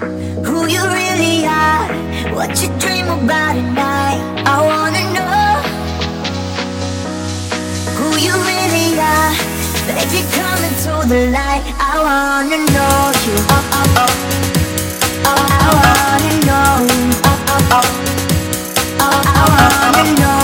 who you really are, what you dream about at night. I wanna know who you really are, baby. Come into the light. I wanna know you. I wanna know. Oh, oh, oh. I wanna know.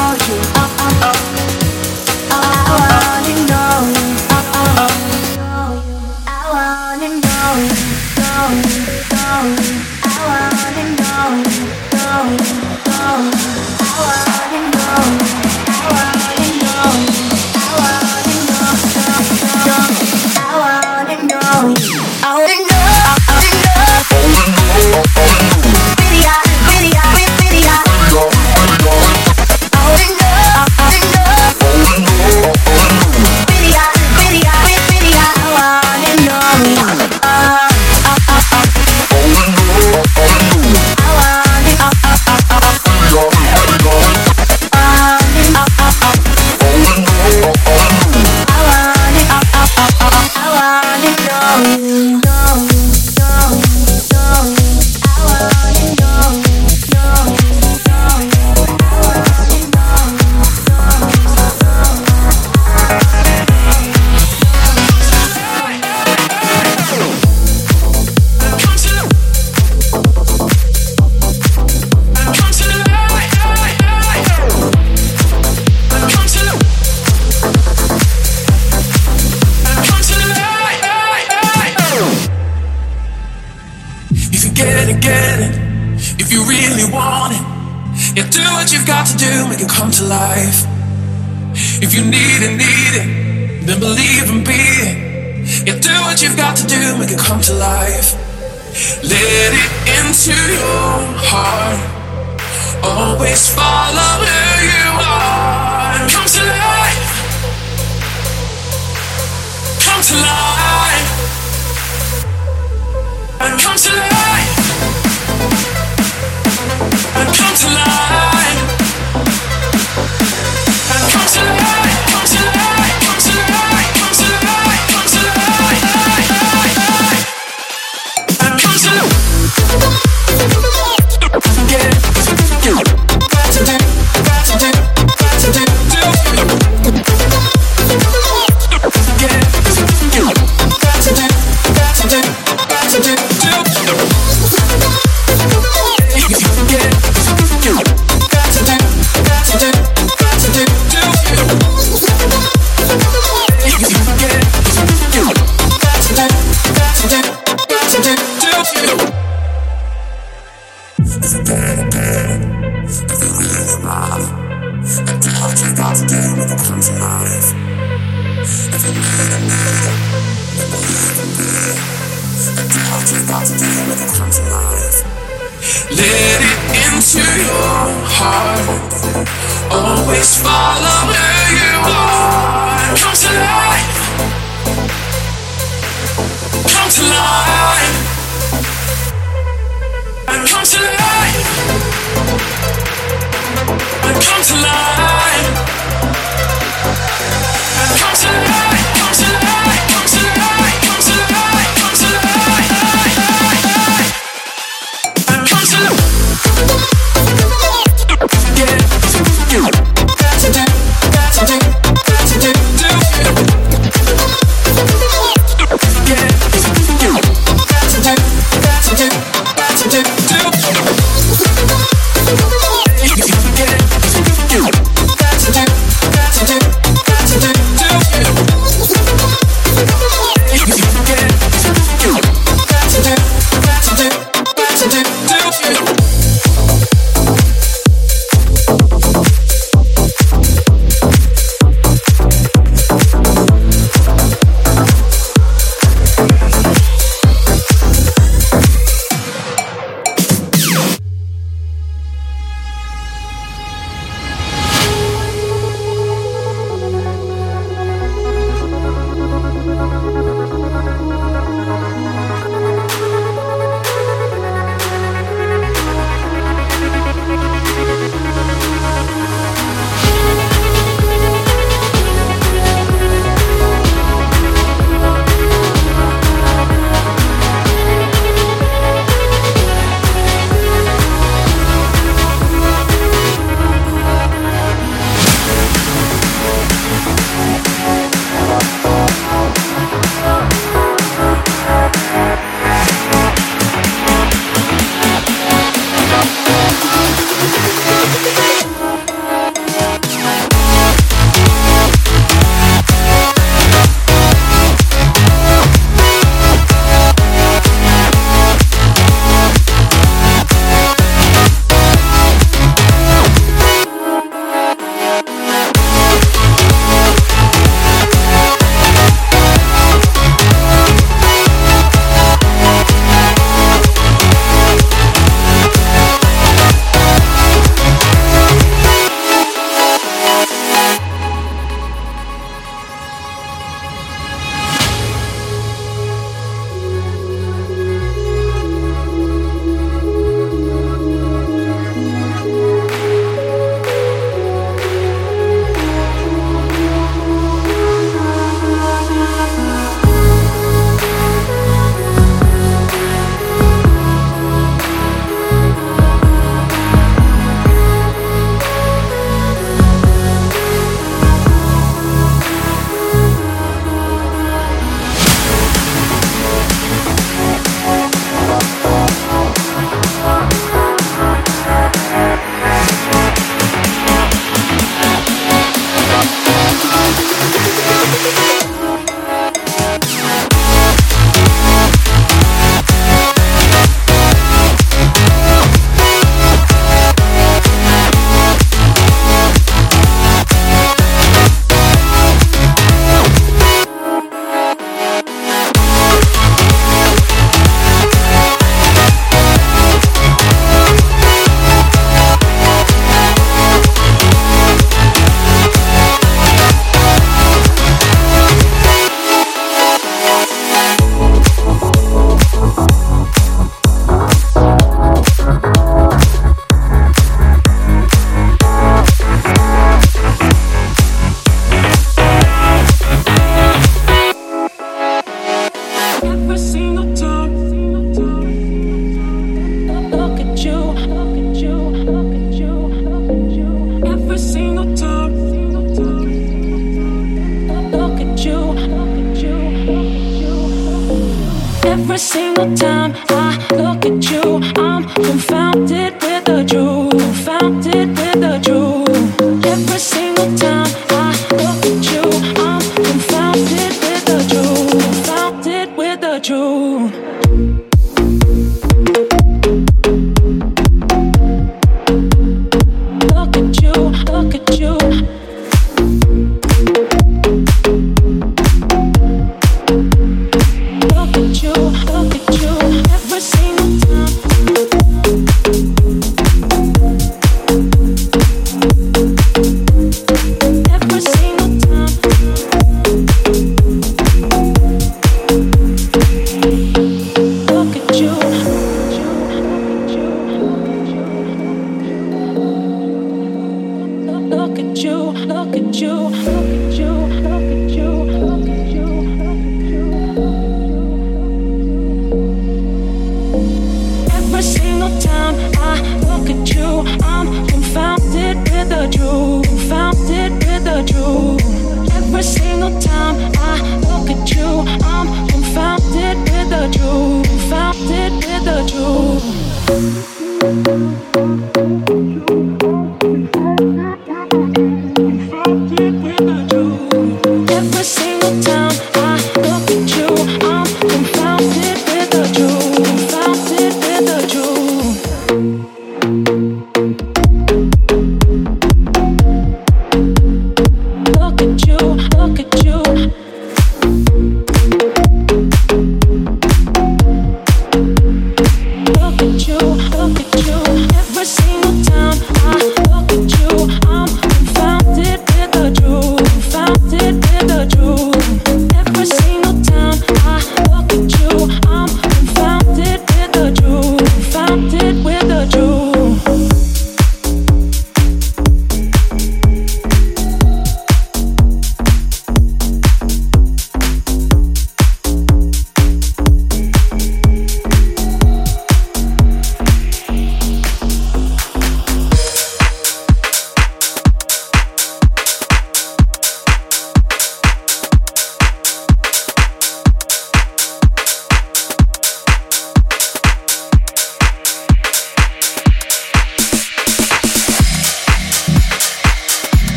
even be. You do what you've got to do, make it come to life. Let it into your heart. Always follow who you are. Come to life. Come to life. And come to life. And come to life. And come to life. Every single time I look at you, I'm confounded with the truth, confounded with the truth.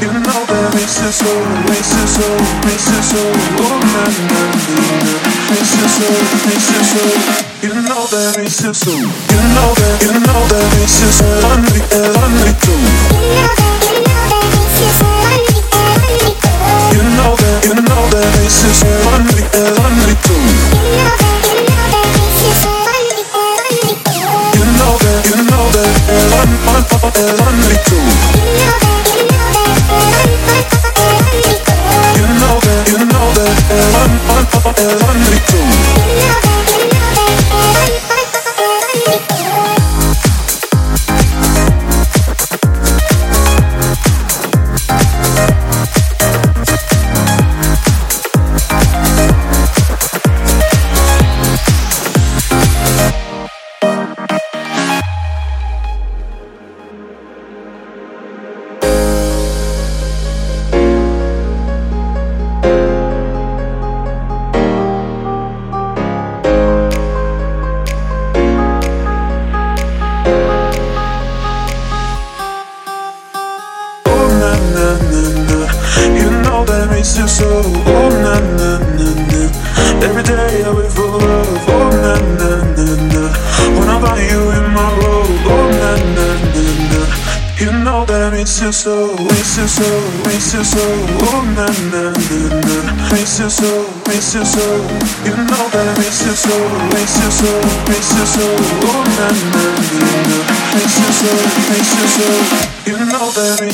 You know that makes it so, makes it so, makes it so. Oh na na na, makes it so, makes it so. You know that makes it so. You know that, you know that makes it so. Only, only you. You know that, you know that makes it so. Only, only you. know that, You know that, you know that, you only, only you. You know that, you know that, I'm, I'm, I'm, I'm, I'm, I'm, I'm, I'm, I'm,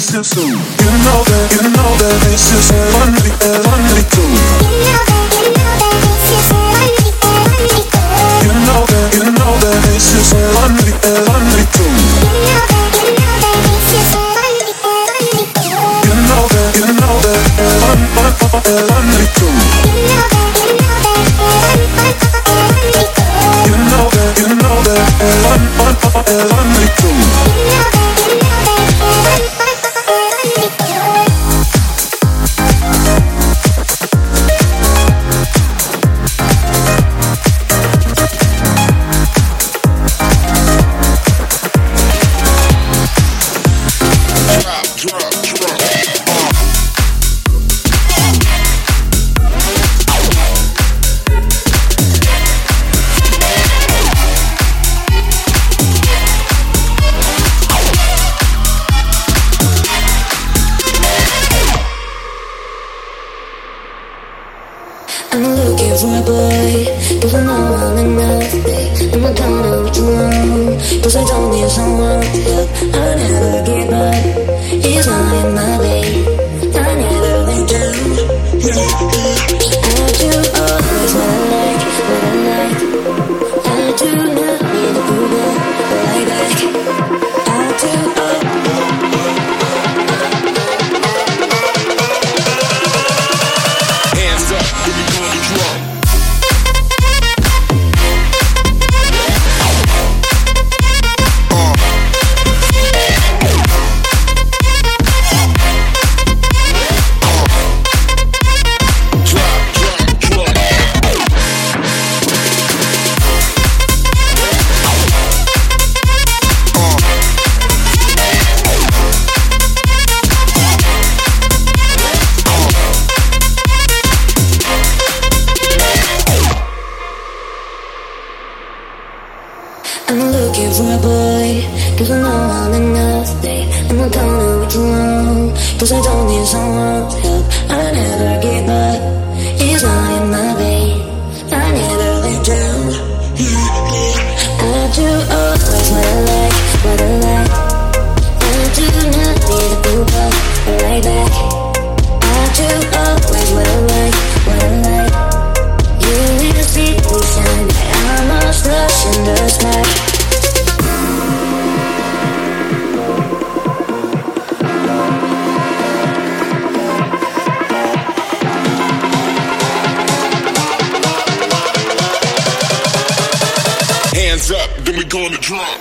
You know that, you know that this is. for a boy, know I'm and nothing. And I don't know what you want, cause I don't need someone's help. I never give up, it's not enough. on the drum.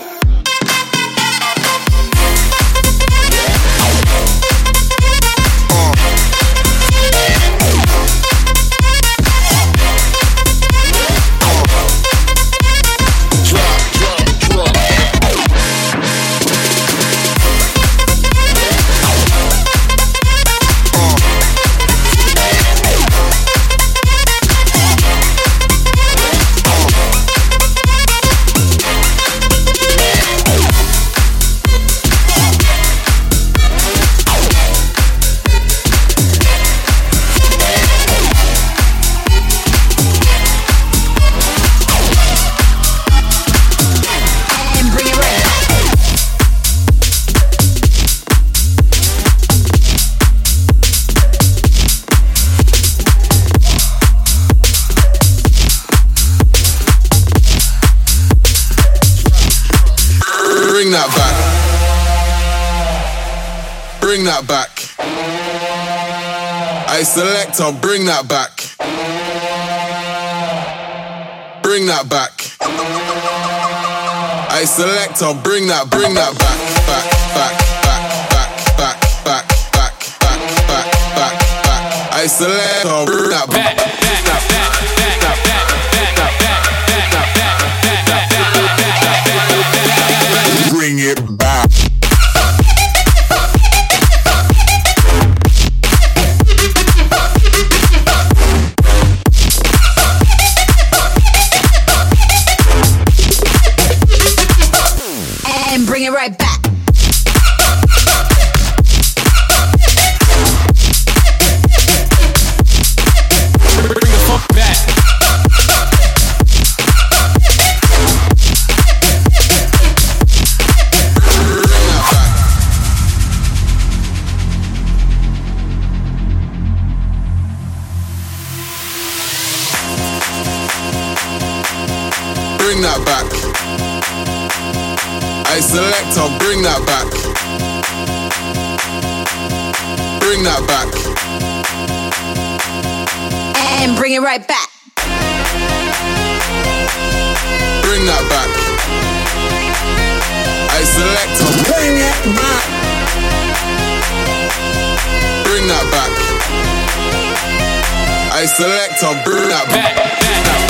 Bring that back. I select on, bring that back. Bring that back. I select, I'll bring that, bring that back, back, back, back, back, back, back, back, back, back, back. I select, I'll bring that back. select, I bring that back. Bring that back. And bring it right back. Bring that back. I select, I'll bring it back. Bring that back. I select, I'll bring that back. back, back.